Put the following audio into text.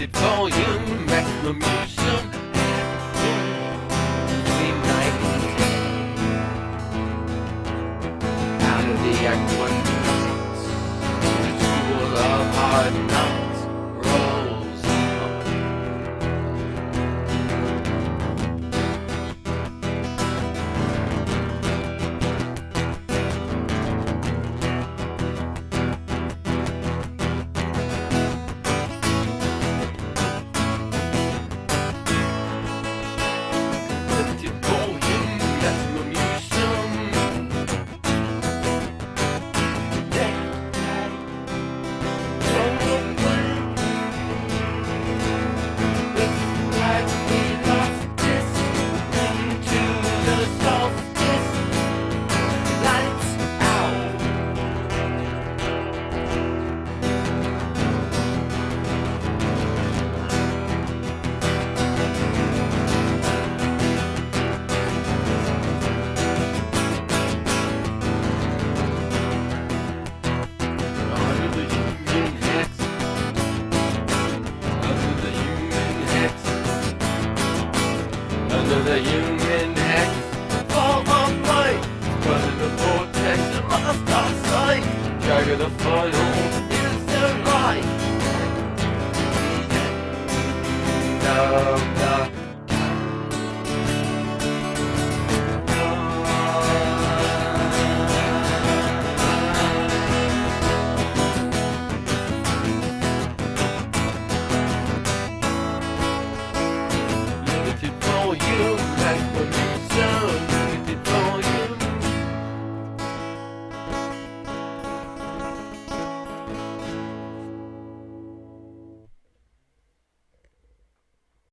Lifted volume. Clean night. Out of the equinox, the school of hard knocks Under the human hex. Fall on light. Running the vortex. Must not sight. Of the final. Is there light?